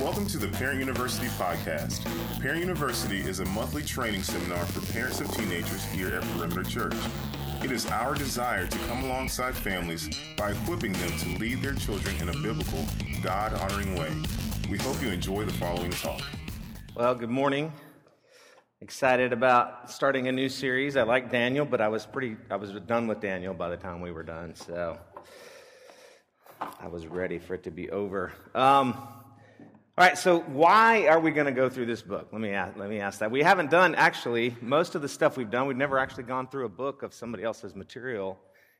Welcome to the Parent University podcast. Parent University is a monthly training seminar for parents of teenagers here at Perimeter Church. It is our desire to come alongside families by equipping them to lead their children in a biblical, God honoring way. We hope you enjoy the following talk. Well, good morning. Excited about starting a new series. I like Daniel, but I was pretty I was done with Daniel by the time we were done, so I was ready for it to be over. Um, all right, so why are we going to go through this book? Let me, ask, let me ask that. We haven't done, actually, most of the stuff we've done, we've never actually gone through a book of somebody else's material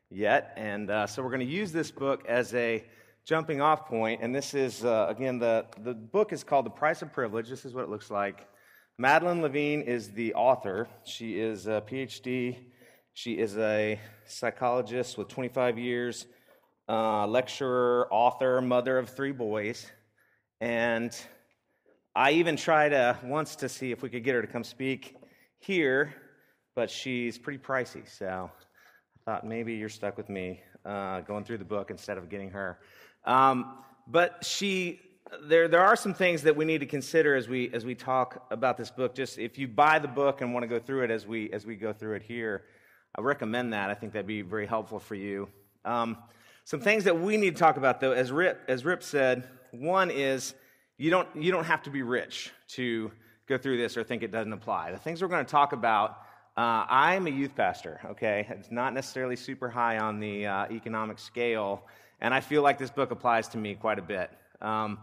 yet. And uh, so we're going to use this book as a jumping off point. And this is, uh, again, the, the book is called The Price of Privilege. This is what it looks like. Madeline Levine is the author. She is a PhD. She is a psychologist with 25 years, uh, lecturer, author, mother of three boys. And I even tried once to see if we could get her to come speak here, but she's pretty pricey. So I thought maybe you're stuck with me uh, going through the book instead of getting her. Um, but she, there, there are some things that we need to consider as we, as we talk about this book. Just if you buy the book and want to go through it as we, as we go through it here, I recommend that. I think that'd be very helpful for you. Um, some things that we need to talk about, though, as Rip, as Rip said, one is you don't, you don't have to be rich to go through this or think it doesn't apply. The things we're going to talk about, uh, I'm a youth pastor, okay? It's not necessarily super high on the uh, economic scale, and I feel like this book applies to me quite a bit. Um,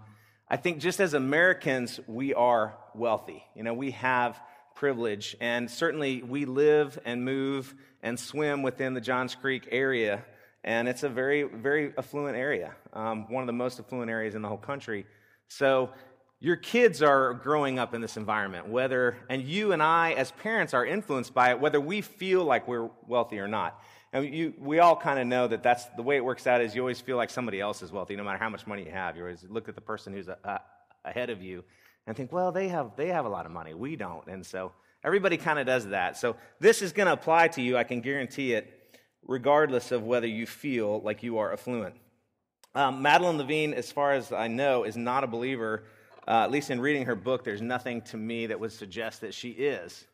I think just as Americans, we are wealthy. You know, we have privilege, and certainly we live and move and swim within the Johns Creek area and it's a very, very affluent area, um, one of the most affluent areas in the whole country. So your kids are growing up in this environment, whether, and you and I as parents are influenced by it, whether we feel like we're wealthy or not. And you, we all kind of know that that's the way it works out is you always feel like somebody else is wealthy, no matter how much money you have. You always look at the person who's a, a, ahead of you and think, well, they have, they have a lot of money. We don't. And so everybody kind of does that. So this is going to apply to you. I can guarantee it regardless of whether you feel like you are affluent. Um, Madeline Levine, as far as I know, is not a believer. Uh, at least in reading her book, there's nothing to me that would suggest that she is.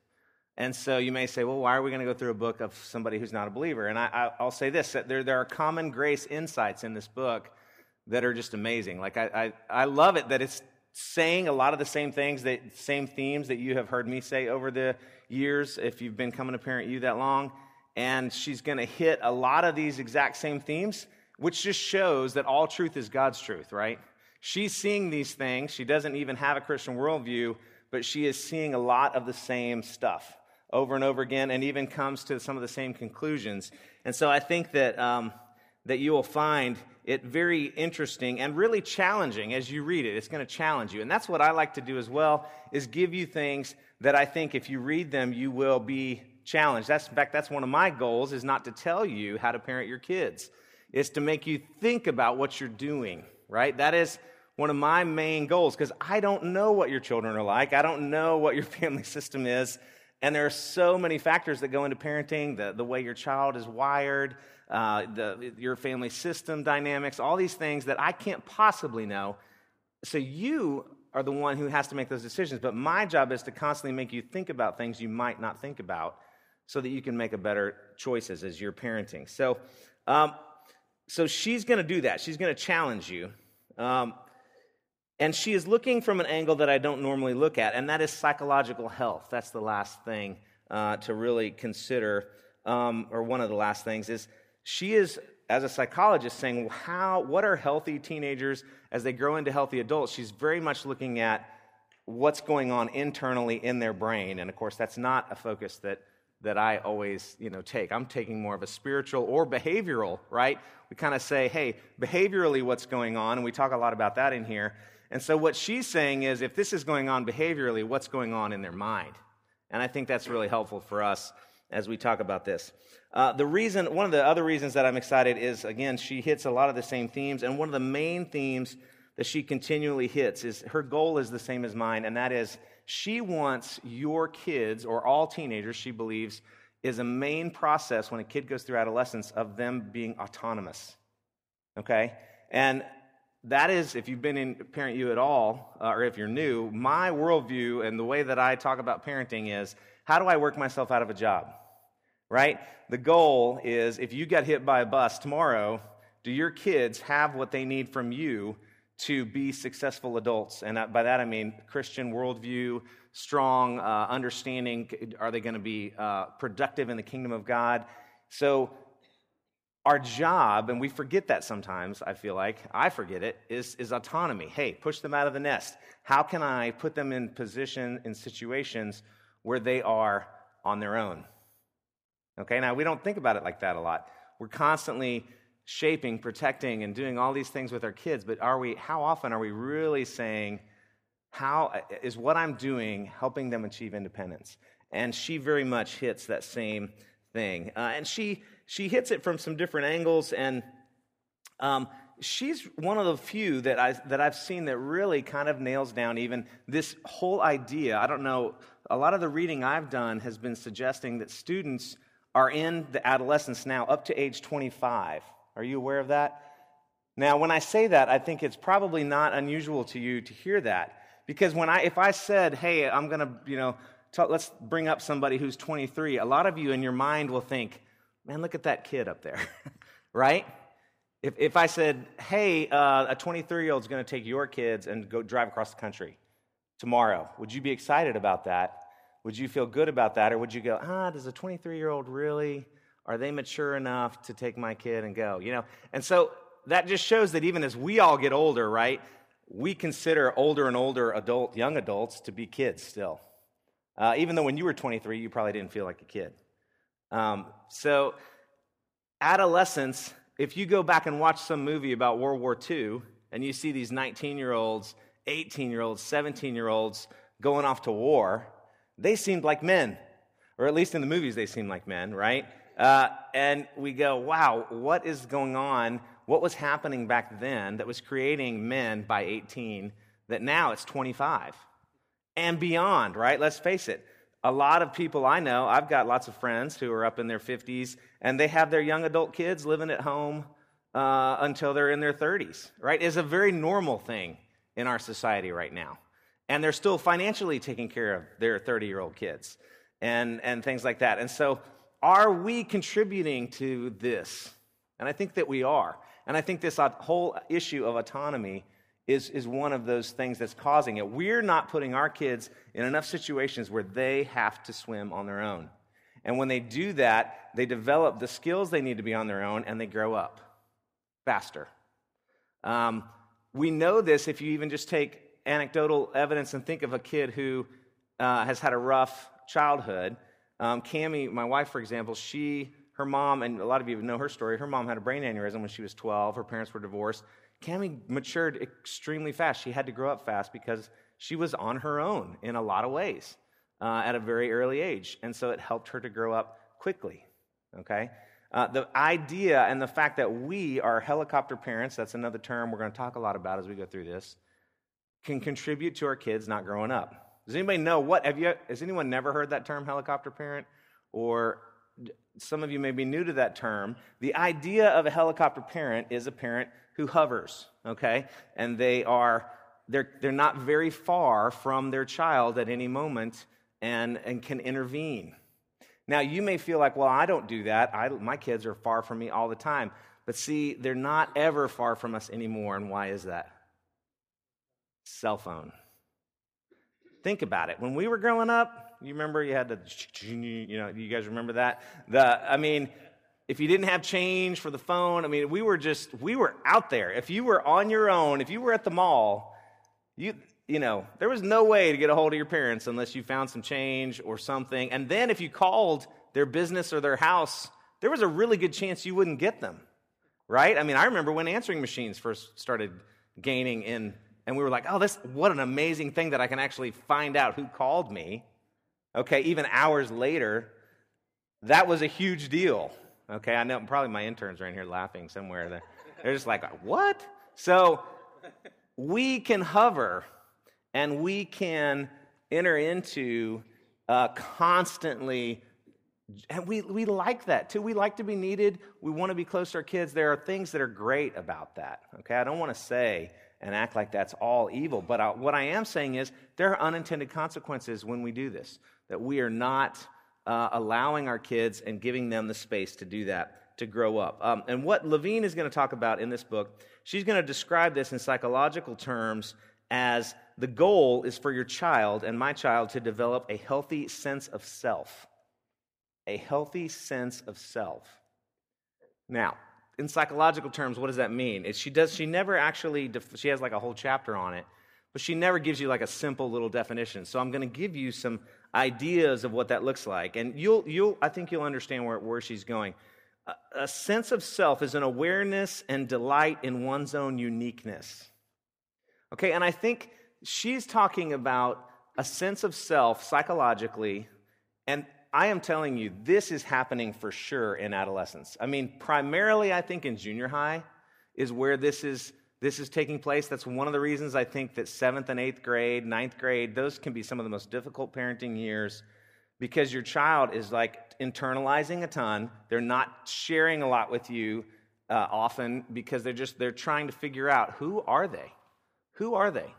And so you may say, well, why are we going to go through a book of somebody who's not a believer? And I, will say this that there, there are common grace insights in this book that are just amazing. Like, I, I, I love it that it's saying a lot of the same things, that same themes that you have heard me say over the years if you've been coming to Parent You that long and she's going to hit a lot of these exact same themes, which just shows that all truth is God's truth, right? She's seeing these things. She doesn't even have a Christian worldview, but she is seeing a lot of the same stuff over and over again and even comes to some of the same conclusions. And so I think that, um, that you will find it very interesting and really challenging as you read it. It's going to challenge you. And that's what I like to do as well, is give you things that I think if you read them, you will be challenge. That's, in fact, that's one of my goals is not to tell you how to parent your kids. It's to make you think about what you're doing, right? That is one of my main goals because I don't know what your children are like. I don't know what your family system is. And there are so many factors that go into parenting the, the way your child is wired, uh, the, your family system dynamics, all these things that I can't possibly know. So you are the one who has to make those decisions. But my job is to constantly make you think about things you might not think about so that you can make a better choices as you're parenting. So, um, so she's going to do that. She's going to challenge you. Um, and she is looking from an angle that I don't normally look at, and that is psychological health. That's the last thing uh, to really consider, um, or one of the last things is she is, as a psychologist, saying, how, what are healthy teenagers as they grow into healthy adults? She's very much looking at what's going on internally in their brain. And of course, that's not a focus that that I always, you know, take. I'm taking more of a spiritual or behavioral, right? We kind of say, hey, behaviorally what's going on, and we talk a lot about that in here. And so what she's saying is if this is going on behaviorally, what's going on in their mind? And I think that's really helpful for us as we talk about this. Uh, the reason, one of the other reasons that I'm excited is, again, she hits a lot of the same themes, and one of the main themes that she continually hits is her goal is the same as mine, and that is she wants your kids, or all teenagers, she believes, is a main process when a kid goes through adolescence of them being autonomous. Okay? And that is, if you've been in Parent You at all, uh, or if you're new, my worldview and the way that I talk about parenting is how do I work myself out of a job? Right? The goal is if you get hit by a bus tomorrow, do your kids have what they need from you to be successful adults? And by that I mean Christian worldview, strong uh, understanding. Are they going to be uh, productive in the kingdom of God? So our job, and we forget that sometimes, I feel like, I forget it, is, is autonomy. Hey, push them out of the nest. How can I put them in position, in situations where they are on their own? Okay, now we don't think about it like that a lot. We're constantly shaping, protecting, and doing all these things with our kids, but are we, how often are we really saying, how is what I'm doing helping them achieve independence? And she very much hits that same thing. Uh, and she, she hits it from some different angles, and um, she's one of the few that, I, that I've seen that really kind of nails down even this whole idea. I don't know, a lot of the reading I've done has been suggesting that students are in the adolescence now up to age 25. Are you aware of that? Now, when I say that, I think it's probably not unusual to you to hear that. Because when I, if I said, hey, I'm going to, you know, let's bring up somebody who's 23, a lot of you in your mind will think, man, look at that kid up there, right? If, if I said, hey, uh, a 23 year old is going to take your kids and go drive across the country tomorrow, would you be excited about that? Would you feel good about that? Or would you go, ah, does a 23 year old really, are they mature enough to take my kid and go? You know, and so that just shows that even as we all get older, right, we consider older and older adult, young adults to be kids still. Uh, even though when you were 23, you probably didn't feel like a kid. Um, so, adolescence, if you go back and watch some movie about World War II and you see these 19 year olds, 18 year olds, 17 year olds going off to war, they seemed like men. Or at least in the movies, they seemed like men, right? Uh, and we go, wow, what is going on? What was happening back then that was creating men by 18 that now it's 25 and beyond, right? Let's face it a lot of people I know, I've got lots of friends who are up in their 50s, and they have their young adult kids living at home uh, until they're in their 30s, right? Is a very normal thing in our society right now. And they're still financially taking care of their 30 year old kids and, and things like that. And so, are we contributing to this? And I think that we are. And I think this whole issue of autonomy is, is one of those things that's causing it. We're not putting our kids in enough situations where they have to swim on their own. And when they do that, they develop the skills they need to be on their own and they grow up faster. Um, we know this if you even just take anecdotal evidence and think of a kid who uh, has had a rough childhood. Um, my wife, for example, she, her mom, and a lot of you know her story. Her mom had a brain aneurysm when she was 12. Her parents were divorced. Cami matured extremely fast. She had to grow up fast because she was on her own in a lot of ways uh, at a very early age. And so it helped her to grow up quickly. Okay? Uh, the idea and the fact that we are helicopter parents, that's another term we're going to talk a lot about as we go through this, can contribute to our kids not growing up. Does anybody know what? Have you, has anyone never heard that term, helicopter parent? Or some of you may be new to that term. The idea of a helicopter parent is a parent who hovers, okay? And they are, they're, they're not very far from their child at any moment and, and can intervene. Now, you may feel like, well, I don't do that. I, my kids are far from me all the time. But see, they're not ever far from us anymore. And why is that? Cell phone. Think about it. When we were growing up, you remember you had to, you know, you guys remember that? The, I mean, if you didn't have change for the phone, I mean, we were just, we were out there. If you were on your own, if you were at the mall, you, you know, there was no way to get a hold of your parents unless you found some change or something. And then if you called their business or their house, there was a really good chance you wouldn't get them, right? I mean, I remember when answering machines first started gaining in, and we were like, oh, this, what an amazing thing that I can actually find out who called me. Okay, even hours later, that was a huge deal. Okay, I know probably my interns are in here laughing somewhere. They're, they're just like, what? So we can hover and we can enter into uh, constantly And we, we like that too. We like to be needed. We want to be close to our kids. There are things that are great about that. Okay, I don't want to say and act like that's all evil, but I, what I am saying is there are unintended consequences when we do this, that we are not uh, allowing our kids and giving them the space to do that, to grow up. Um, and what Levine is going to talk about in this book, she's going to describe this in psychological terms as the goal is for your child and my child to develop a healthy sense of self a healthy sense of self. Now, in psychological terms, what does that mean? Is she does she never actually def- she has like a whole chapter on it, but she never gives you like a simple little definition. So I'm going to give you some ideas of what that looks like, and you'll you'll I think you'll understand where where she's going. A, a sense of self is an awareness and delight in one's own uniqueness. Okay, and I think she's talking about a sense of self psychologically, and I am telling you, this is happening for sure in adolescence. I mean, primarily, I think in junior high is where this is this is taking place. That's one of the reasons I think that seventh and eighth grade, ninth grade, those can be some of the most difficult parenting years because your child is like internalizing a ton. They're not sharing a lot with you uh, often because they're just they're trying to figure out who are they, who are they,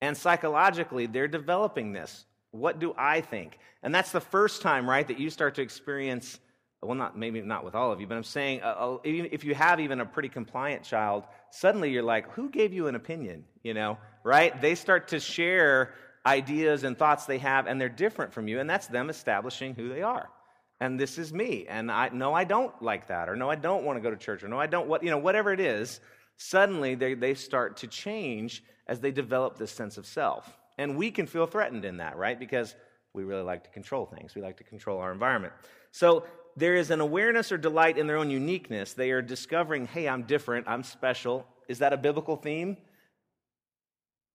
and psychologically they're developing this. What do I think? And that's the first time, right, that you start to experience, well, not maybe not with all of you, but I'm saying uh, uh if you have even a pretty compliant child, suddenly you're like, who gave you an opinion? You know, right? They start to share ideas and thoughts they have, and they're different from you, and that's them establishing who they are. And this is me, and I no, I don't like that, or no, I don't want to go to church, or no, I don't. What you know, whatever it is, suddenly they they start to change as they develop this sense of self. And we can feel threatened in that, right? Because we really like to control things, we like to control our environment. So there is an awareness or delight in their own uniqueness. They are discovering, hey, I'm different, I'm special. Is that a biblical theme?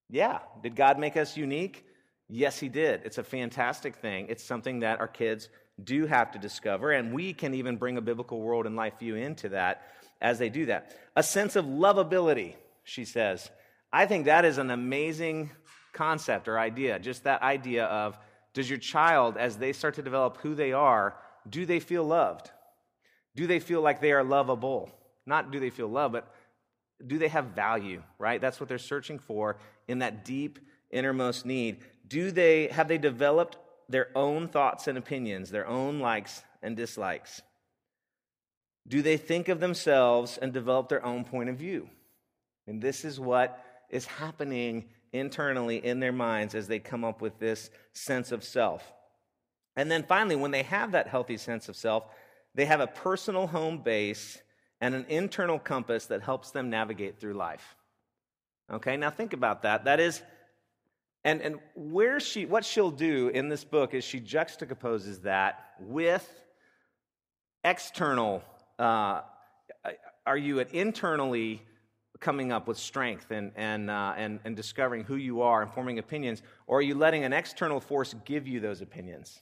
Yeah. Did God make us unique? Yes, He did. It's a fantastic thing. It's something that our kids do have to discover, and we can even bring a biblical world and life view into that as they do that. A sense of lovability, she says. I think that is an amazing concept or idea, just that idea of does your child, as they start to develop who they are, do they feel loved? Do they feel like they are lovable? Not do they feel love, but do they have value, right? That's what they're searching for in that deep innermost need. Do they have they developed their own thoughts and opinions, their own likes and dislikes? Do they think of themselves and develop their own point of view? And this is what is happening internally in their minds as they come up with this sense of self. And then finally, when they have that healthy sense of self, they have a personal home base and an internal compass that helps them navigate through life. Okay, now think about that. That is, and, and where she, what she'll do in this book is she juxtaposes that with external. Uh, are you an internally coming up with strength and, and, uh, and, and discovering who you are and forming opinions, or are you letting an external force give you those opinions?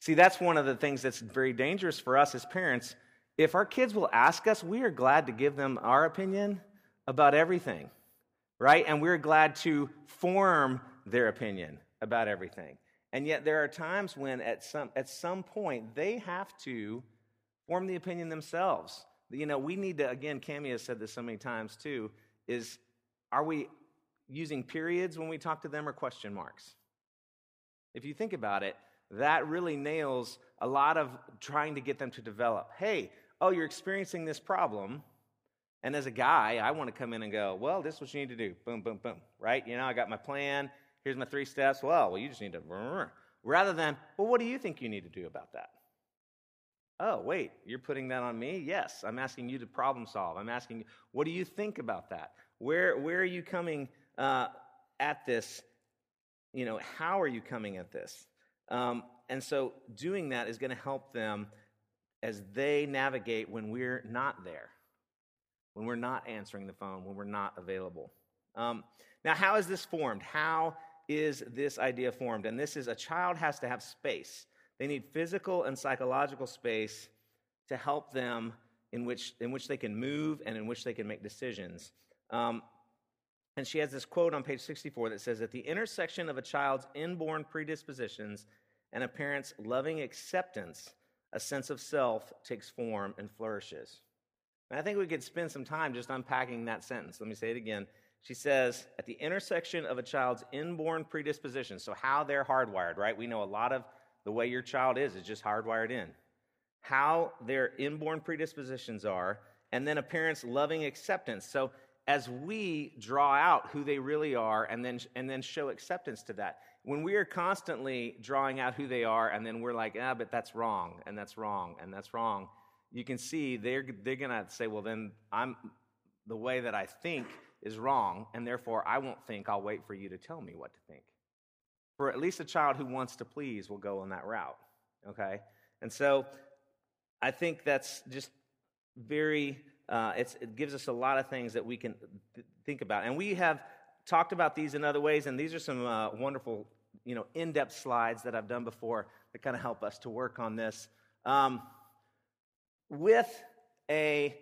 See, that's one of the things that's very dangerous for us as parents. If our kids will ask us, we are glad to give them our opinion about everything, right? And we're glad to form their opinion about everything. And yet, there are times when at some, at some point they have to form the opinion themselves you know, we need to, again, Cami has said this so many times too, is are we using periods when we talk to them or question marks? If you think about it, that really nails a lot of trying to get them to develop. Hey, oh, you're experiencing this problem. And as a guy, I want to come in and go, well, this is what you need to do. Boom, boom, boom. Right? You know, I got my plan. Here's my three steps. Well, well, you just need to. Rather than, well, what do you think you need to do about that? Oh, wait, you're putting that on me? Yes, I'm asking you to problem solve. I'm asking you, what do you think about that? Where, where are you coming uh, at this? You know, how are you coming at this? Um, and so doing that is going to help them as they navigate when we're not there, when we're not answering the phone, when we're not available. Um, now, how is this formed? How is this idea formed? And this is a child has to have space. They need physical and psychological space to help them in which, in which they can move and in which they can make decisions. Um, and she has this quote on page 64 that says, At the intersection of a child's inborn predispositions and a parent's loving acceptance, a sense of self takes form and flourishes. And I think we could spend some time just unpacking that sentence. Let me say it again. She says, at the intersection of a child's inborn predisposition, so how they're hardwired, right? We know a lot of the way your child is is just hardwired in. How their inborn predispositions are, and then a parent's loving acceptance. So as we draw out who they really are and then, and then show acceptance to that, when we are constantly drawing out who they are and then we're like, ah, but that's wrong, and that's wrong, and that's wrong, you can see they're, they're to say, well, then I'm the way that I think is wrong, and therefore I won't think, I'll wait for you to tell me what to think. For at least a child who wants to please will go on that route, okay? And so I think that's just very, uh, it gives us a lot of things that we can th- think about. And we have talked about these in other ways, and these are some uh, wonderful, you know, in-depth slides that I've done before that kind of help us to work on this. Um, with a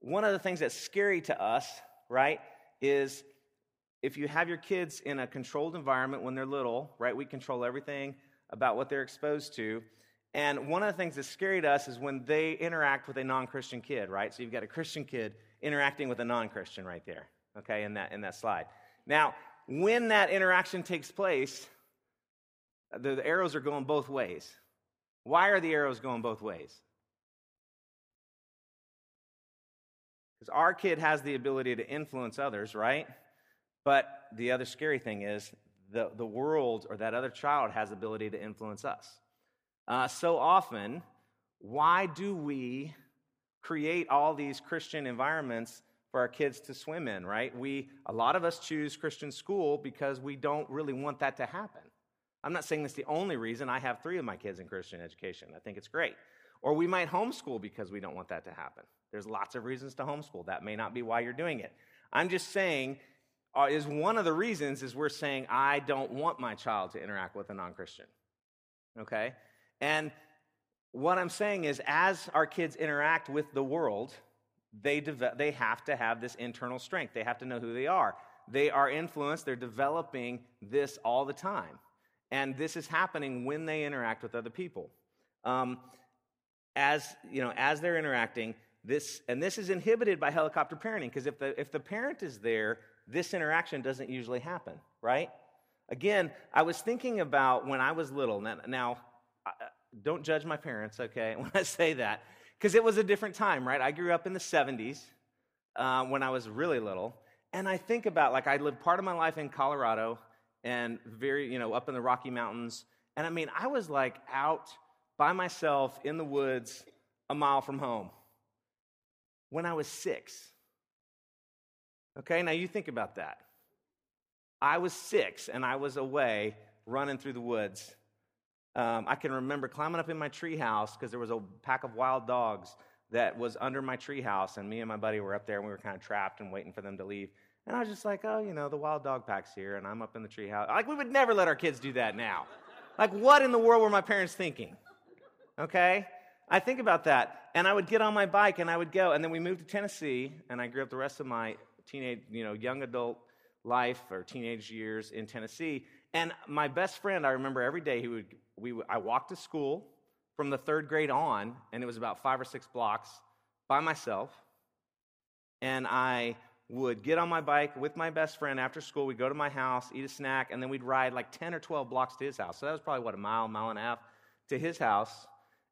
one of the things that's scary to us, right, is if you have your kids in a controlled environment when they're little, right, we control everything about what they're exposed to. And one of the things that's scary to us is when they interact with a non Christian kid, right? So you've got a Christian kid interacting with a non Christian right there, okay, in that, in that slide. Now, when that interaction takes place, the, the arrows are going both ways. Why are the arrows going both ways? Because our kid has the ability to influence others, right? But the other scary thing is the, the world or that other child has the ability to influence us. Uh, so often, why do we create all these Christian environments for our kids to swim in, right? We, a lot of us choose Christian school because we don't really want that to happen. I'm not saying that's the only reason. I have three of my kids in Christian education. I think it's great. Or we might homeschool because we don't want that to happen. There's lots of reasons to homeschool. That may not be why you're doing it. I'm just saying, uh, is one of the reasons is we're saying, I don't want my child to interact with a non Christian. Okay? And what I'm saying is, as our kids interact with the world, they, de- they have to have this internal strength. They have to know who they are. They are influenced, they're developing this all the time. And this is happening when they interact with other people. Um, as, you know, as they're interacting, this, and this is inhibited by helicopter parenting because if the, if the parent is there, this interaction doesn't usually happen, right? Again, I was thinking about when I was little. Now, now don't judge my parents, okay, when I say that, because it was a different time, right? I grew up in the 70s uh, when I was really little. And I think about, like, I lived part of my life in Colorado and very, you know, up in the Rocky Mountains. And I mean, I was like out by myself in the woods a mile from home when I was six. Okay, now you think about that. I was six and I was away running through the woods. Um, I can remember climbing up in my treehouse because there was a pack of wild dogs that was under my treehouse, and me and my buddy were up there and we were kind of trapped and waiting for them to leave. And I was just like, oh, you know, the wild dog pack's here, and I'm up in the treehouse. Like, we would never let our kids do that now. Like, what in the world were my parents thinking? Okay? I think about that, and I would get on my bike and I would go, and then we moved to Tennessee, and I grew up the rest of my teenage, you know, young adult life or teenage years in Tennessee. And my best friend, I remember every day he would, we, I walked to school from the third grade on, and it was about five or six blocks by myself, and I would get on my bike with my best friend after school. We'd go to my house, eat a snack, and then we'd ride like 10 or 12 blocks to his house. So that was probably, what, a mile, mile and a half to his house.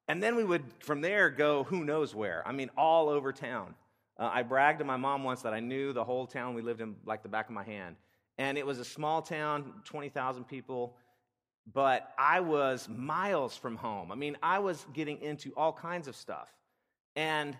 And then we would, from there, go who knows where. I mean, all over town. Uh, I bragged to my mom once that I knew the whole town we lived in like the back of my hand. And it was a small town, 20,000 people, but I was miles from home. I mean, I was getting into all kinds of stuff. And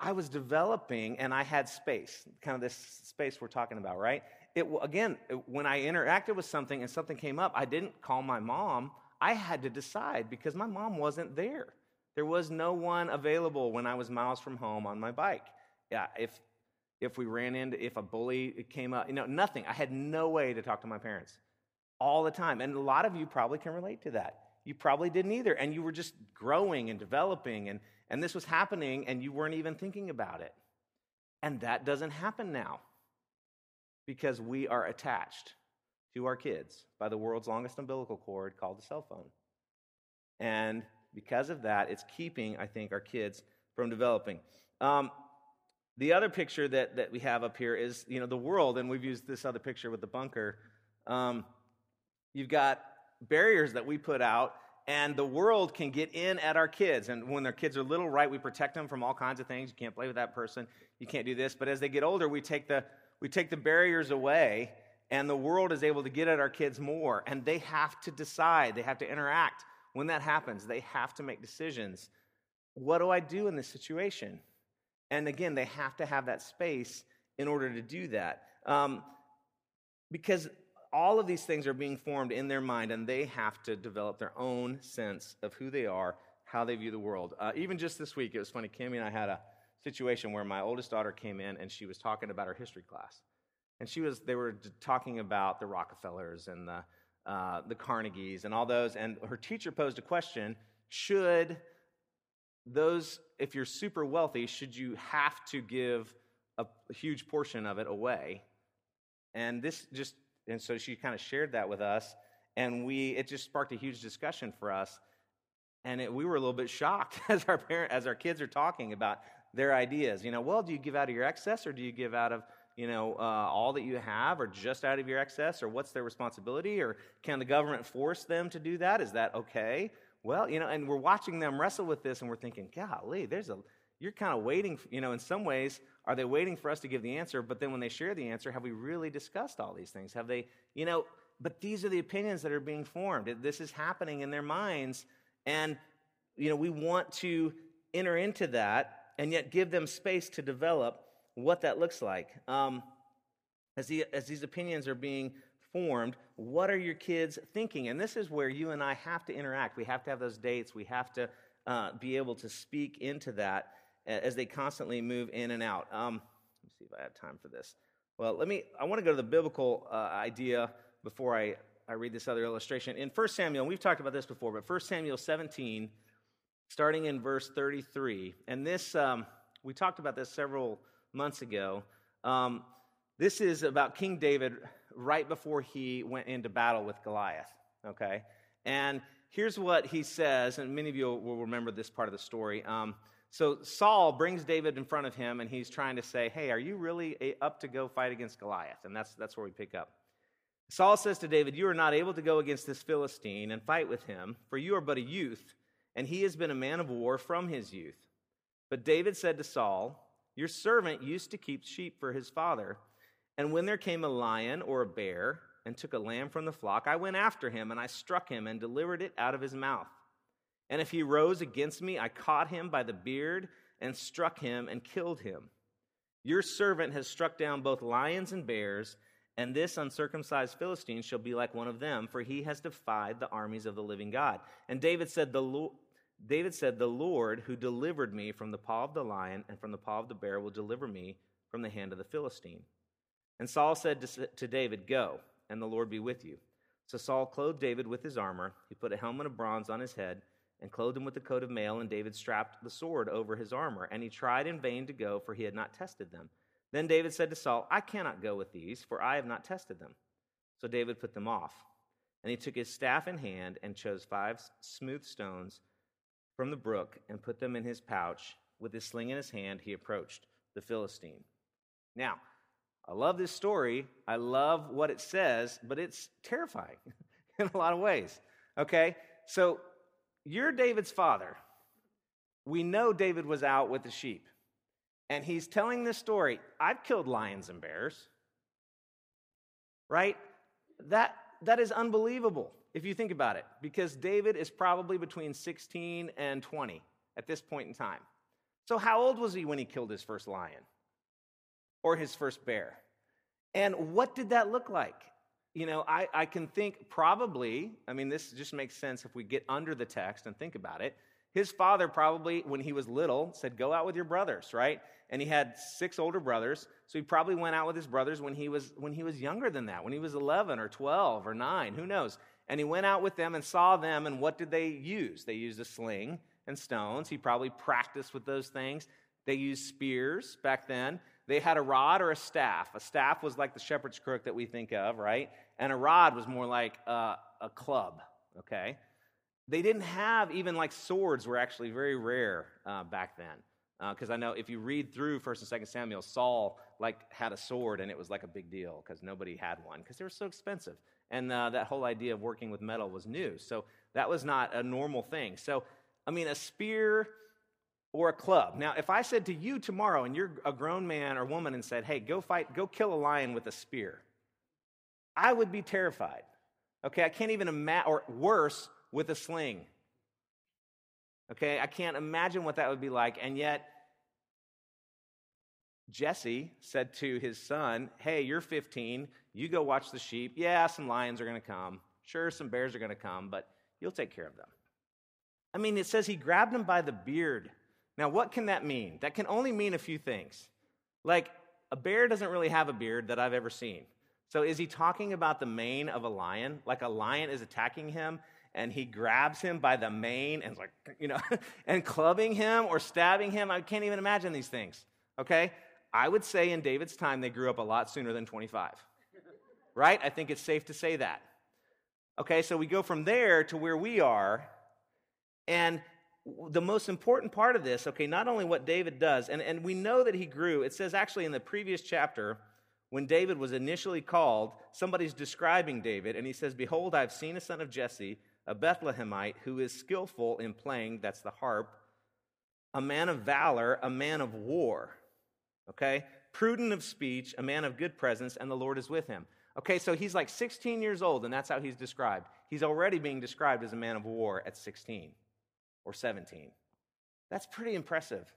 I was developing, and I had space, kind of this space we're talking about, right? It, again, when I interacted with something and something came up, I didn't call my mom I had to decide because my mom wasn't there. There was no one available when I was miles from home on my bike. Yeah, if if we ran into if a bully came up, you know, nothing. I had no way to talk to my parents all the time. And a lot of you probably can relate to that. You probably didn't either. And you were just growing and developing and and this was happening and you weren't even thinking about it. And that doesn't happen now because we are attached to our kids by the world's longest umbilical cord called the cell phone. And because of that, it's keeping, I think, our kids from developing. Um, the other picture that, that we have up here is, you know, the world, and we've used this other picture with the bunker. Um, you've got barriers that we put out, and the world can get in at our kids. And when their kids are little, right, we protect them from all kinds of things. You can't play with that person. You can't do this. But as they get older, we take the, we take the barriers away, and the world is able to get at our kids more. And they have to decide, they have to interact. When that happens, they have to make decisions. What do I do in this situation? And again, they have to have that space in order to do that. Um, because all of these things are being formed in their mind, and they have to develop their own sense of who they are, how they view the world. Uh, even just this week, it was funny. Cami and I had a situation where my oldest daughter came in and she was talking about her history class. And she was, they were talking about the Rockefellers and the, uh, the Carnegies and all those. And her teacher posed a question Should those, if you're super wealthy, should you have to give a, huge portion of it away? And this just, and so she kind of shared that with us, and we, it just sparked a huge discussion for us. And it, we were a little bit shocked as our parent, as our kids are talking about their ideas. You know, well, do you give out of your excess or do you give out of you know, uh, all that you have or just out of your excess or what's their responsibility or can the government force them to do that? Is that okay? Well, you know, and we're watching them wrestle with this and we're thinking, golly, there's a, you're kind of waiting, you know, in some ways, are they waiting for us to give the answer? But then when they share the answer, have we really discussed all these things? Have they, you know, but these are the opinions that are being formed. This is happening in their minds. And, you know, we want to enter into that and yet give them space to develop what that looks like. Um, as, the, as these opinions are being formed, what are your kids thinking? And this is where you and I have to interact. We have to have those dates. We have to uh, be able to speak into that as they constantly move in and out. Um, let me see if I have time for this. Well, let me, I want to go to the biblical uh, idea before I, I read this other illustration. In 1 Samuel, we've talked about this before, but 1 Samuel 17, starting in verse 33, and this, um, we talked about this several months ago. Um, this is about King David right before he went into battle with Goliath, okay? And here's what he says, and many of you will remember this part of the story. Um, so Saul brings David in front of him, and he's trying to say, Hey, are you really up to go fight against Goliath? And that's, that's where we pick up. Saul says to David, You are not able to go against this Philistine and fight with him, for you are but a youth, and he has been a man of war from his youth. But David said to Saul, Your servant used to keep sheep for his father. And when there came a lion or a bear and took a lamb from the flock, I went after him and I struck him and delivered it out of his mouth. And if he rose against me, I caught him by the beard and struck him and killed him. Your servant has struck down both lions and bears, and this uncircumcised Philistine shall be like one of them, for he has defied the armies of the living God. And David said, the Lord, David said, The Lord who delivered me from the paw of the lion and from the paw of the bear will deliver me from the hand of the Philistine. And Saul said to David, Go, and the Lord be with you. So Saul clothed David with his armor. He put a helmet of bronze on his head and clothed him with the coat of mail, and David strapped the sword over his armor. And he tried in vain to go, for he had not tested them. Then David said to Saul, I cannot go with these, for I have not tested them. So David put them off. And he took his staff in hand and chose five smooth stones from the brook and put them in his pouch. With his sling in his hand, he approached the Philistine. Now, I love this story. I love what it says, but it's terrifying in a lot of ways. Okay? So you're David's father. We know David was out with the sheep. And he's telling this story. I've killed lions and bears. Right? That, that is unbelievable if you think about it, because David is probably between 16 and 20 at this point in time. So, how old was he when he killed his first lion? Or his first bear. And what did that look like? You know, I, I can think probably, I mean, this just makes sense if we get under the text and think about it. His father probably, when he was little, said, Go out with your brothers, right? And he had six older brothers. So he probably went out with his brothers when he was, when he was younger than that, when he was 11 or 12 or 9, who knows? And he went out with them and saw them, and what did they use? They used a sling and stones. He probably practiced with those things. They used spears back then. They had a rod or a staff. A staff was like the shepherd's crook that we think of, right? And a rod was more like a, a club, okay? they didn't have even like swords were actually very rare uh, back then because uh, I know if you read through First and Second Samuel, Saul like had a sword and it was like a big deal because nobody had one because they were so expensive, and uh, that whole idea of working with metal was new. So that was not a normal thing. So I mean, a spear or a club. Now, if I said to you tomorrow, and you're a grown man or woman, and said, "Hey, go fight, go kill a lion with a spear," I would be terrified. Okay, I can't even imagine, or worse, with a sling. Okay, I can't imagine what that would be like, and yet Jesse said to his son, Hey, you're 15. You go watch the sheep. Yeah, some lions are going to come. Sure, some bears are going to come, but you'll take care of them. I mean, it says he grabbed him by the beard. Now, what can that mean? That can only mean a few things. Like, a bear doesn't really have a beard that I've ever seen. So, is he talking about the mane of a lion? Like a lion is attacking him and he grabs him by the mane and, like, you know, and clubbing him or stabbing him? I can't even imagine these things, okay? I would say in David's time, they grew up a lot sooner than 25. Right? I think it's safe to say that. Okay, so we go from there to where we are. And the most important part of this, okay, not only what David does, and, and we know that he grew. It says actually in the previous chapter, when David was initially called, somebody's describing David, and he says, Behold, I've seen a son of Jesse, a Bethlehemite, who is skillful in playing, that's the harp, a man of valor, a man of war okay? Prudent of speech, a man of good presence, and the Lord is with him. Okay, so he's like 16 years old, and that's how he's described. He's already being described as a man of war at 16 or 17. That's pretty impressive,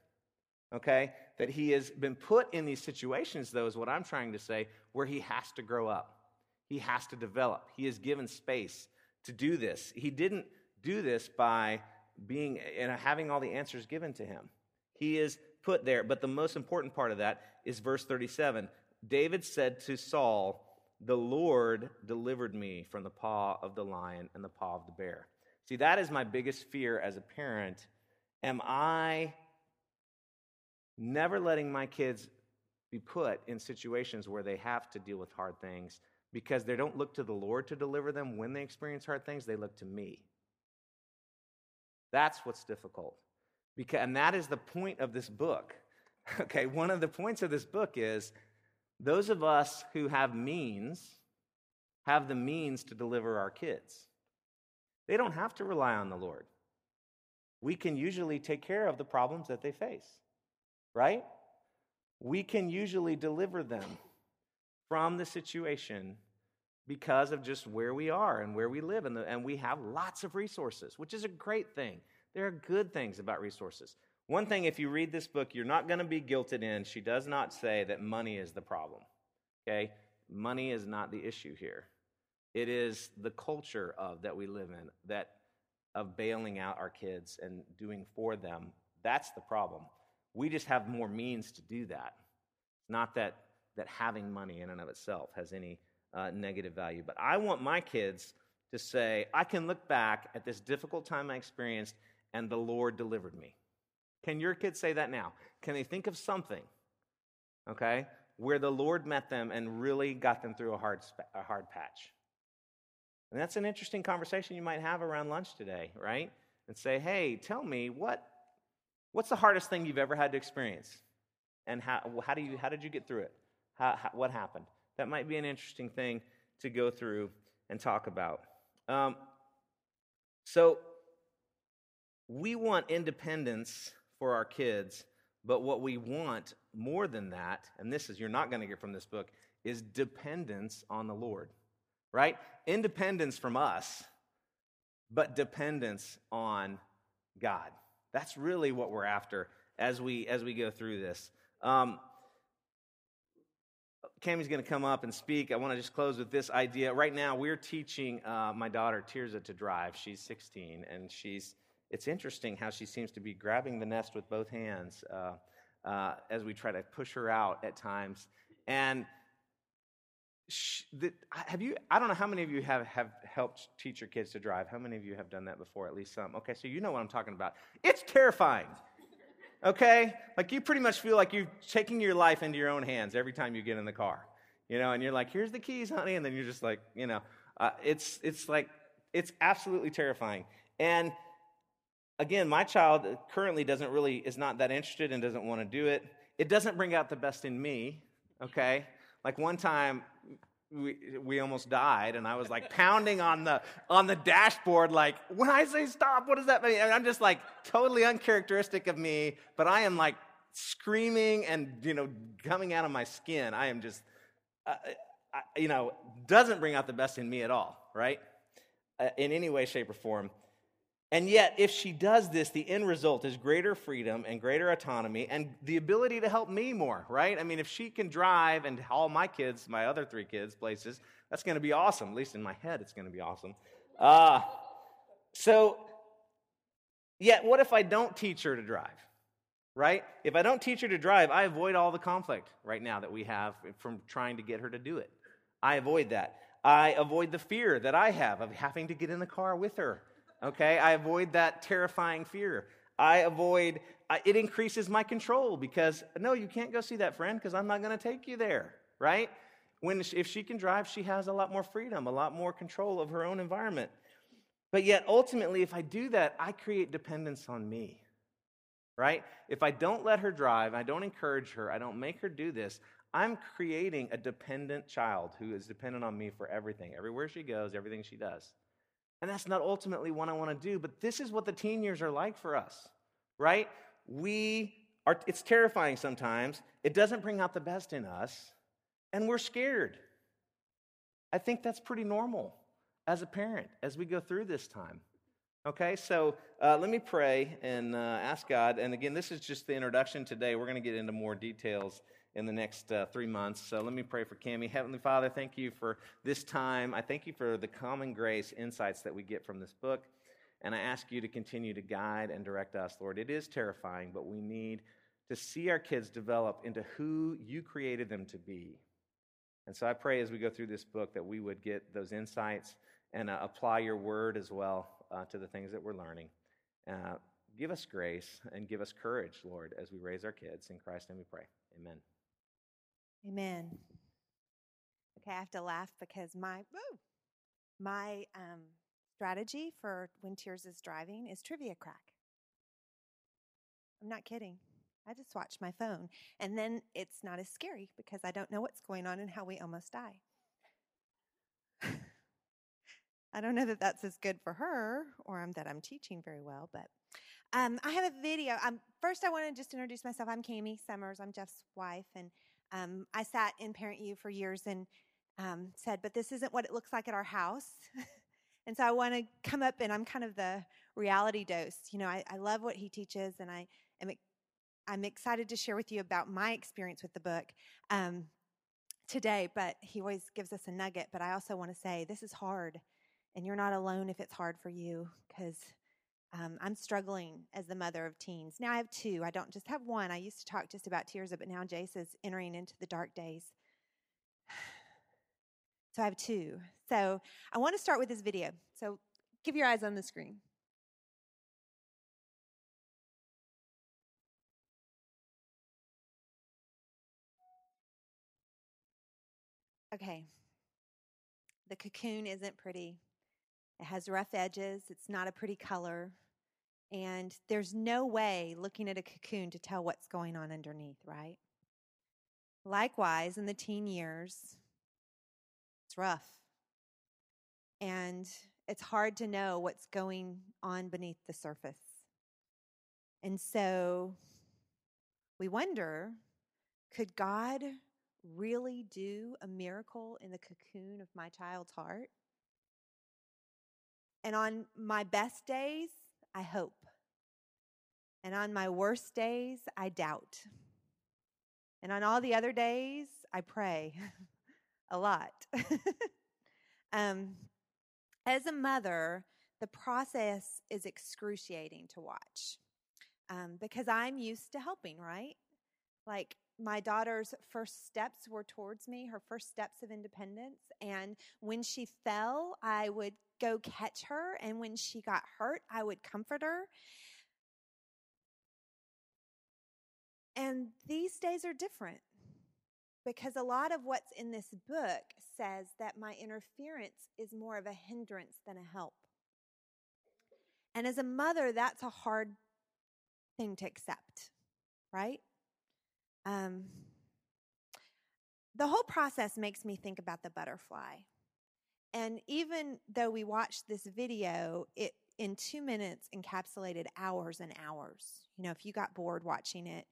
okay? That he has been put in these situations, though, is what I'm trying to say, where he has to grow up. He has to develop. He is given space to do this. He didn't do this by being and having all the answers given to him. He is put there. But the most important part of that is verse 37. David said to Saul, The Lord delivered me from the paw of the lion and the paw of the bear. See, that is my biggest fear as a parent. Am I never letting my kids be put in situations where they have to deal with hard things because they don't look to the Lord to deliver them when they experience hard things, they look to me. That's what's difficult. Because, and that is the point of this book. Okay, one of the points of this book is those of us who have means have the means to deliver our kids. They don't have to rely on the Lord. We can usually take care of the problems that they face, right? We can usually deliver them from the situation because of just where we are and where we live. And, the, and we have lots of resources, which is a great thing. There are good things about resources. One thing, if you read this book, you're not going to be guilted in. She does not say that money is the problem. Okay? Money is not the issue here. It is the culture of that we live in that of bailing out our kids and doing for them. That's the problem. We just have more means to do that. It's not that that having money in and of itself has any uh, negative value. But I want my kids to say, I can look back at this difficult time I experienced and the Lord delivered me. Can your kids say that now? Can they think of something, okay, where the Lord met them and really got them through a hard, a hard patch? And that's an interesting conversation you might have around lunch today, right? And say, hey, tell me what, what's the hardest thing you've ever had to experience? And how, how, do you, how did you get through it? How, how, what happened? That might be an interesting thing to go through and talk about. Um, so, we want independence for our kids, but what we want more than that, and this is you're not going to get from this book, is dependence on the Lord, right? Independence from us, but dependence on God. That's really what we're after as we as we go through this. Um, Cami's going to come up and speak. I want to just close with this idea. Right now, we're teaching uh, my daughter Tirza to drive. She's 16, and she's it's interesting how she seems to be grabbing the nest with both hands uh, uh, as we try to push her out at times. And the, have you? I don't know how many of you have, have helped teach your kids to drive. How many of you have done that before? At least some. Okay, so you know what I'm talking about. It's terrifying. Okay, like you pretty much feel like you're taking your life into your own hands every time you get in the car. You know, and you're like, "Here's the keys, honey," and then you're just like, you know, uh, it's it's like it's absolutely terrifying. And again, my child currently doesn't really, is not that interested and doesn't want to do it. It doesn't bring out the best in me, okay? Like one time, we, we almost died and i was like pounding on the on the dashboard like when i say stop what does that mean? And i'm just like totally uncharacteristic of me but i am like screaming and you know coming out of my skin. I am just uh, I, you know doesn't bring out the best in me at all right? Uh, in any way shape or form and yet, if she does this, the end result is greater freedom and greater autonomy and the ability to help me more, right? I mean, if she can drive and haul my kids, my other three kids, places, that's going to be awesome. At least in my head, it's going to be awesome. Uh, so, yet, what if I don't teach her to drive? Right? If I don't teach her to drive, I avoid all the conflict right now that we have from trying to get her to do it. I avoid that. I avoid the fear that I have of having to get in the car with her okay? I avoid that terrifying fear. I avoid, it increases my control because, no, you can't go see that friend because I'm not going to take you there, right? When, if she can drive, she has a lot more freedom, a lot more control of her own environment. But yet, ultimately, if I do that, I create dependence on me, right? If I don't let her drive, I don't encourage her, I don't make her do this, I'm creating a dependent child who is dependent on me for everything, everywhere she goes, everything she does. And that's not ultimately what I want to do, but this is what the teen years are like for us, right? We are, it's terrifying sometimes. It doesn't bring out the best in us, and we're scared. I think that's pretty normal as a parent as we go through this time. Okay, so uh, let me pray and uh, ask God. And again, this is just the introduction today. We're going to get into more details in the next uh, three months. So let me pray for Cami. Heavenly Father, thank you for this time. I thank you for the common grace insights that we get from this book. And I ask you to continue to guide and direct us, Lord. It is terrifying, but we need to see our kids develop into who you created them to be. And so I pray as we go through this book that we would get those insights and uh, apply your word as well uh, to the things that we're learning. Uh, give us grace and give us courage, Lord, as we raise our kids. In Christ's name we pray. Amen. Amen. Okay, I have to laugh because my woo, my um, strategy for when Tears is driving is trivia crack. I'm not kidding. I just watch my phone, and then it's not as scary because I don't know what's going on and how we almost die. I don't know that that's as good for her or um, that I'm teaching very well, but um, I have a video. Um, first, I want to just introduce myself. I'm Cami Summers. I'm Jeff's wife, and um, I sat in Parent U for years and um, said, but this isn't what it looks like at our house. and so I want to come up and I'm kind of the reality dose. You know, I, I love what he teaches and I am I'm excited to share with you about my experience with the book um, today, but he always gives us a nugget. But I also want to say this is hard, and you're not alone if it's hard for you because um, I'm struggling as the mother of teens. Now I have two. I don't just have one. I used to talk just about tears, but now Jace is entering into the dark days. So I have two. So I want to start with this video. So keep your eyes on the screen. Okay. The cocoon isn't pretty. It has rough edges. It's not a pretty color. And there's no way looking at a cocoon to tell what's going on underneath, right? Likewise, in the teen years, it's rough. And it's hard to know what's going on beneath the surface. And so we wonder could God really do a miracle in the cocoon of my child's heart? And on my best days, I hope. And on my worst days, I doubt. And on all the other days, I pray a lot. um, as a mother, the process is excruciating to watch um, because I'm used to helping, right? Like my daughter's first steps were towards me, her first steps of independence. And when she fell, I would go catch her. And when she got hurt, I would comfort her. And these days are different because a lot of what's in this book says that my interference is more of a hindrance than a help. And as a mother, that's a hard thing to accept, right? Um, the whole process makes me think about the butterfly. And even though we watched this video, it in two minutes encapsulated hours and hours. You know, if you got bored watching it,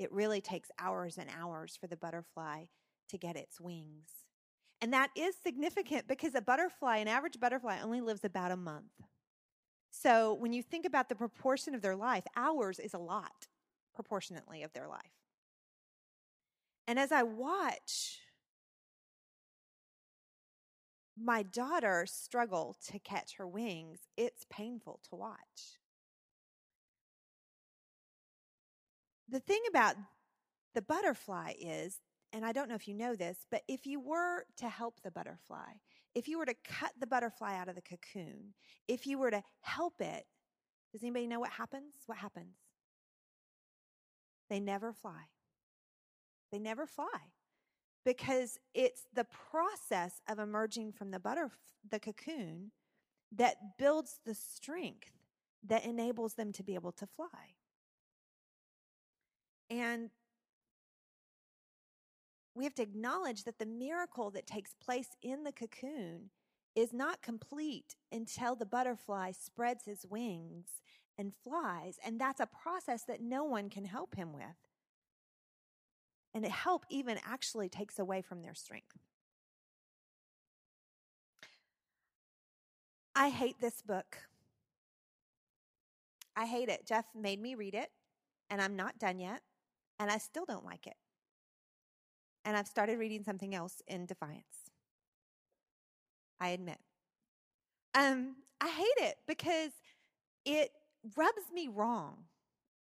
it really takes hours and hours for the butterfly to get its wings. And that is significant because a butterfly, an average butterfly, only lives about a month. So when you think about the proportion of their life, hours is a lot proportionately of their life. And as I watch my daughter struggle to catch her wings, it's painful to watch. The thing about the butterfly is, and I don't know if you know this, but if you were to help the butterfly, if you were to cut the butterfly out of the cocoon, if you were to help it, does anybody know what happens? What happens? They never fly. They never fly because it's the process of emerging from the butter the cocoon that builds the strength that enables them to be able to fly. And we have to acknowledge that the miracle that takes place in the cocoon is not complete until the butterfly spreads his wings and flies. And that's a process that no one can help him with. And help even actually takes away from their strength. I hate this book. I hate it. Jeff made me read it, and I'm not done yet, and I still don't like it. And I've started reading something else in defiance. I admit. Um, I hate it because it rubs me wrong.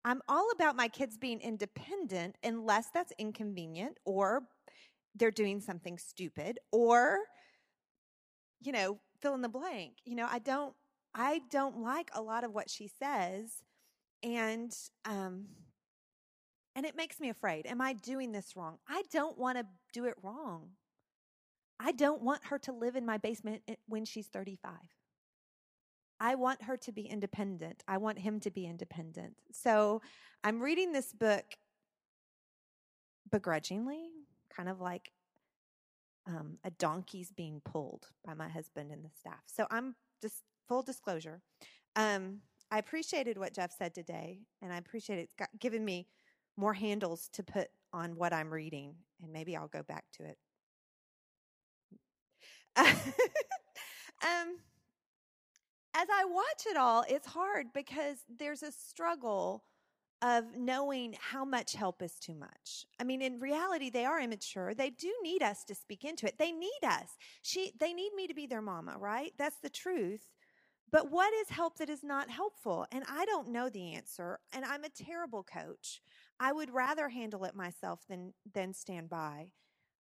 I'm all about my kids being independent unless that's inconvenient or they're doing something stupid or you know, fill in the blank. You know, I don't I don't like a lot of what she says and um and it makes me afraid. Am I doing this wrong? I don't want to do it wrong. I don't want her to live in my basement when she's 35. I want her to be independent. I want him to be independent. So I'm reading this book begrudgingly, kind of like um, a donkey's being pulled by my husband and the staff. So I'm just full disclosure. Um, I appreciated what Jeff said today, and I appreciate it giving me more handles to put on what I'm reading, and maybe I'll go back to it. um, as I watch it all, it's hard because there's a struggle of knowing how much help is too much. I mean, in reality, they are immature. They do need us to speak into it. They need us. She, they need me to be their mama, right? That's the truth. But what is help that is not helpful? And I don't know the answer. And I'm a terrible coach. I would rather handle it myself than than stand by.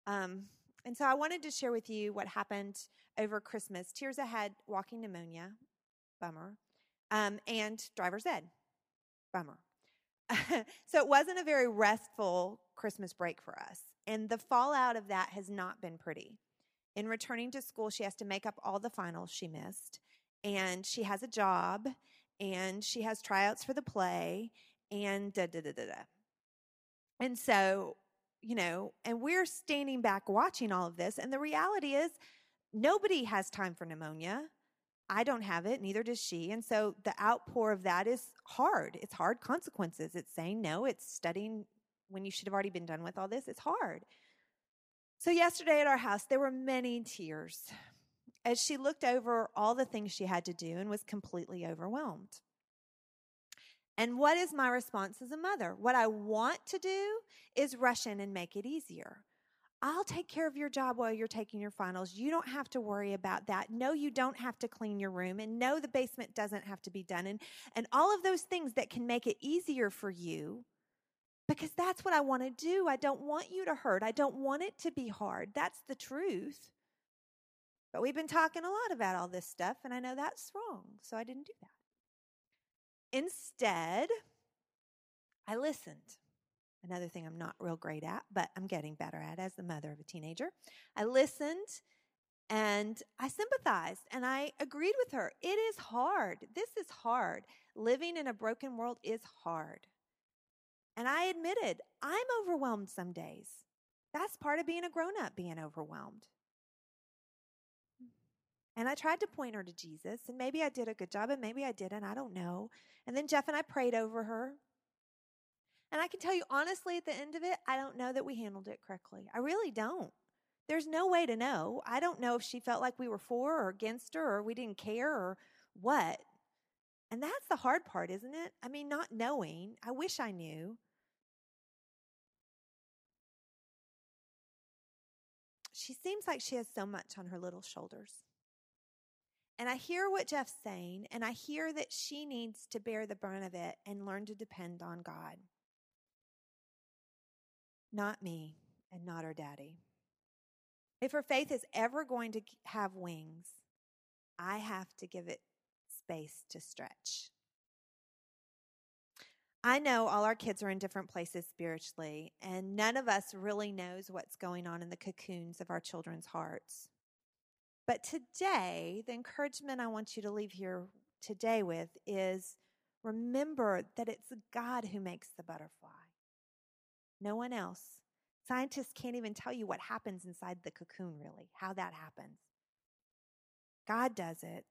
Um, and so I wanted to share with you what happened over Christmas. Tears ahead, walking pneumonia bummer, um, and driver's ed, bummer. so it wasn't a very restful Christmas break for us. And the fallout of that has not been pretty. In returning to school, she has to make up all the finals she missed. And she has a job and she has tryouts for the play and da da da da da. And so, you know, and we're standing back watching all of this. And the reality is, nobody has time for pneumonia. I don't have it, neither does she. And so the outpour of that is hard. It's hard consequences. It's saying no, it's studying when you should have already been done with all this. It's hard. So, yesterday at our house, there were many tears as she looked over all the things she had to do and was completely overwhelmed. And what is my response as a mother? What I want to do is rush in and make it easier. I'll take care of your job while you're taking your finals. You don't have to worry about that. No, you don't have to clean your room. And no, the basement doesn't have to be done. And, and all of those things that can make it easier for you because that's what I want to do. I don't want you to hurt. I don't want it to be hard. That's the truth. But we've been talking a lot about all this stuff, and I know that's wrong. So I didn't do that. Instead, I listened. Another thing I'm not real great at, but I'm getting better at as the mother of a teenager. I listened And I sympathized and I agreed with her. It is hard. This is hard. Living in a broken world is hard. And I admitted, I'm overwhelmed some days. That's part of being a grown up, being overwhelmed. And I tried to point her to Jesus, and maybe I did a good job, and maybe I didn't. I don't know. And then Jeff and I prayed over her. And I can tell you honestly, at the end of it, I don't know that we handled it correctly. I really don't. There's no way to know. I don't know if she felt like we were for or against her or we didn't care or what. And that's the hard part, isn't it? I mean, not knowing. I wish I knew. She seems like she has so much on her little shoulders. And I hear what Jeff's saying, and I hear that she needs to bear the brunt of it and learn to depend on God. Not me and not her daddy. If her faith is ever going to have wings, I have to give it space to stretch. I know all our kids are in different places spiritually, and none of us really knows what's going on in the cocoons of our children's hearts. But today, the encouragement I want you to leave here today with is remember that it's God who makes the butterfly, no one else. Scientists can't even tell you what happens inside the cocoon, really, how that happens. God does it.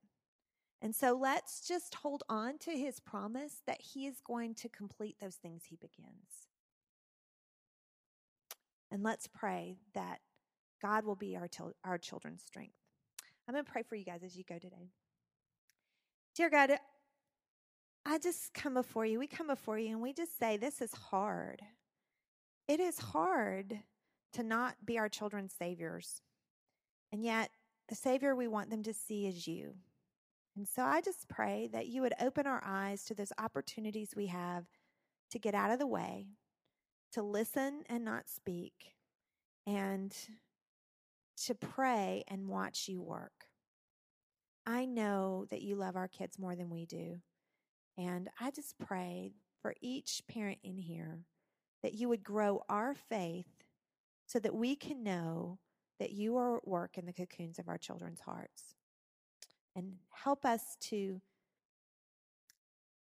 And so let's just hold on to his promise that he is going to complete those things he begins. And let's pray that God will be our, our children's strength. I'm going to pray for you guys as you go today. Dear God, I just come before you. We come before you and we just say, This is hard. It is hard to not be our children's saviors. And yet, the Savior we want them to see is you. And so I just pray that you would open our eyes to those opportunities we have to get out of the way, to listen and not speak, and to pray and watch you work. I know that you love our kids more than we do. And I just pray for each parent in here that you would grow our faith so that we can know that you are at work in the cocoons of our children's hearts. And help us to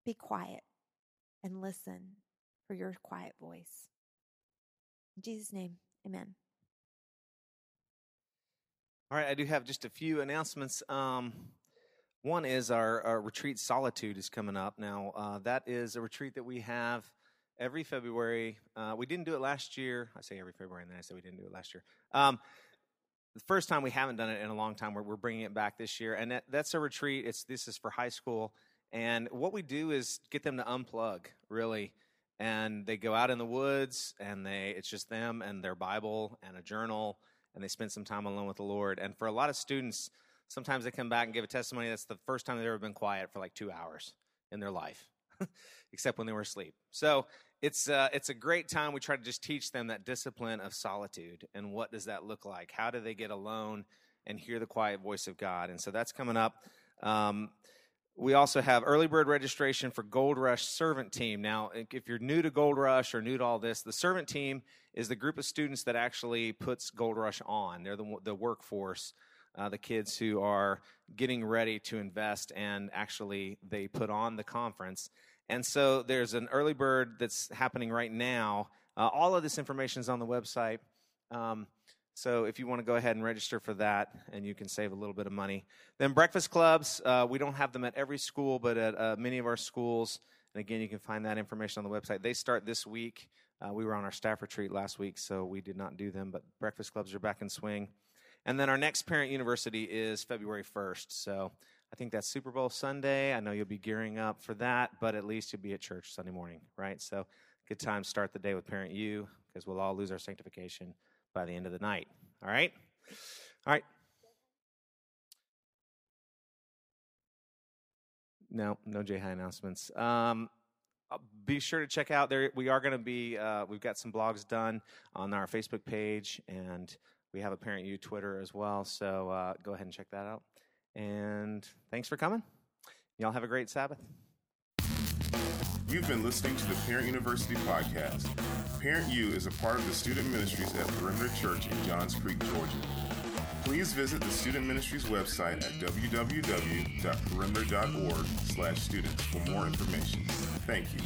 be quiet and listen for your quiet voice. In Jesus' name, amen. All right, I do have just a few announcements. Um, one is our, our, retreat Solitude is coming up. Now, uh, that is a retreat that we have every February. Uh, we didn't do it last year. I say every February, and then I say we didn't do it last year. Um, the first time we haven't done it in a long time. We're, we're bringing it back this year, and that, that's a retreat. It's this is for high school, and what we do is get them to unplug, really, and they go out in the woods, and they it's just them and their Bible and a journal and they spend some time alone with the Lord. And for a lot of students, sometimes they come back and give a testimony that's the first time they've ever been quiet for like two hours in their life, except when they were asleep. So it's uh, it's a great time. We try to just teach them that discipline of solitude and what does that look like? How do they get alone and hear the quiet voice of God? And so that's coming up. Um, we also have early bird registration for Gold Rush Servant Team. Now, if you're new to Gold Rush or new to all this, the Servant Team is the group of students that actually puts Gold Rush on. They're the, the workforce, uh, the kids who are getting ready to invest, and actually they put on the conference. And so there's an early bird that's happening right now. Uh, all of this information is on the website. Um, so if you want to go ahead and register for that, and you can save a little bit of money. Then breakfast clubs, uh, we don't have them at every school, but at uh, many of our schools. And again, you can find that information on the website. They start this week. Uh, we were on our staff retreat last week, so we did not do them, but breakfast clubs are back in swing. And then our next parent university is February 1st. So I think that's Super Bowl Sunday. I know you'll be gearing up for that, but at least you'll be at church Sunday morning, right? So good time start the day with Parent U because we'll all lose our sanctification by the end of the night. All right? All right. No, no J High announcements. Um, be sure to check out there. We are going to be. Uh, we've got some blogs done on our Facebook page, and we have a Parent U Twitter as well. So uh, go ahead and check that out. And thanks for coming. Y'all have a great Sabbath. You've been listening to the Parent University podcast. Parent U is a part of the student ministries at Perimeter Church in Johns Creek, Georgia. Please visit the Student Ministries website at www.perimeter.org/students for more information. Thank you.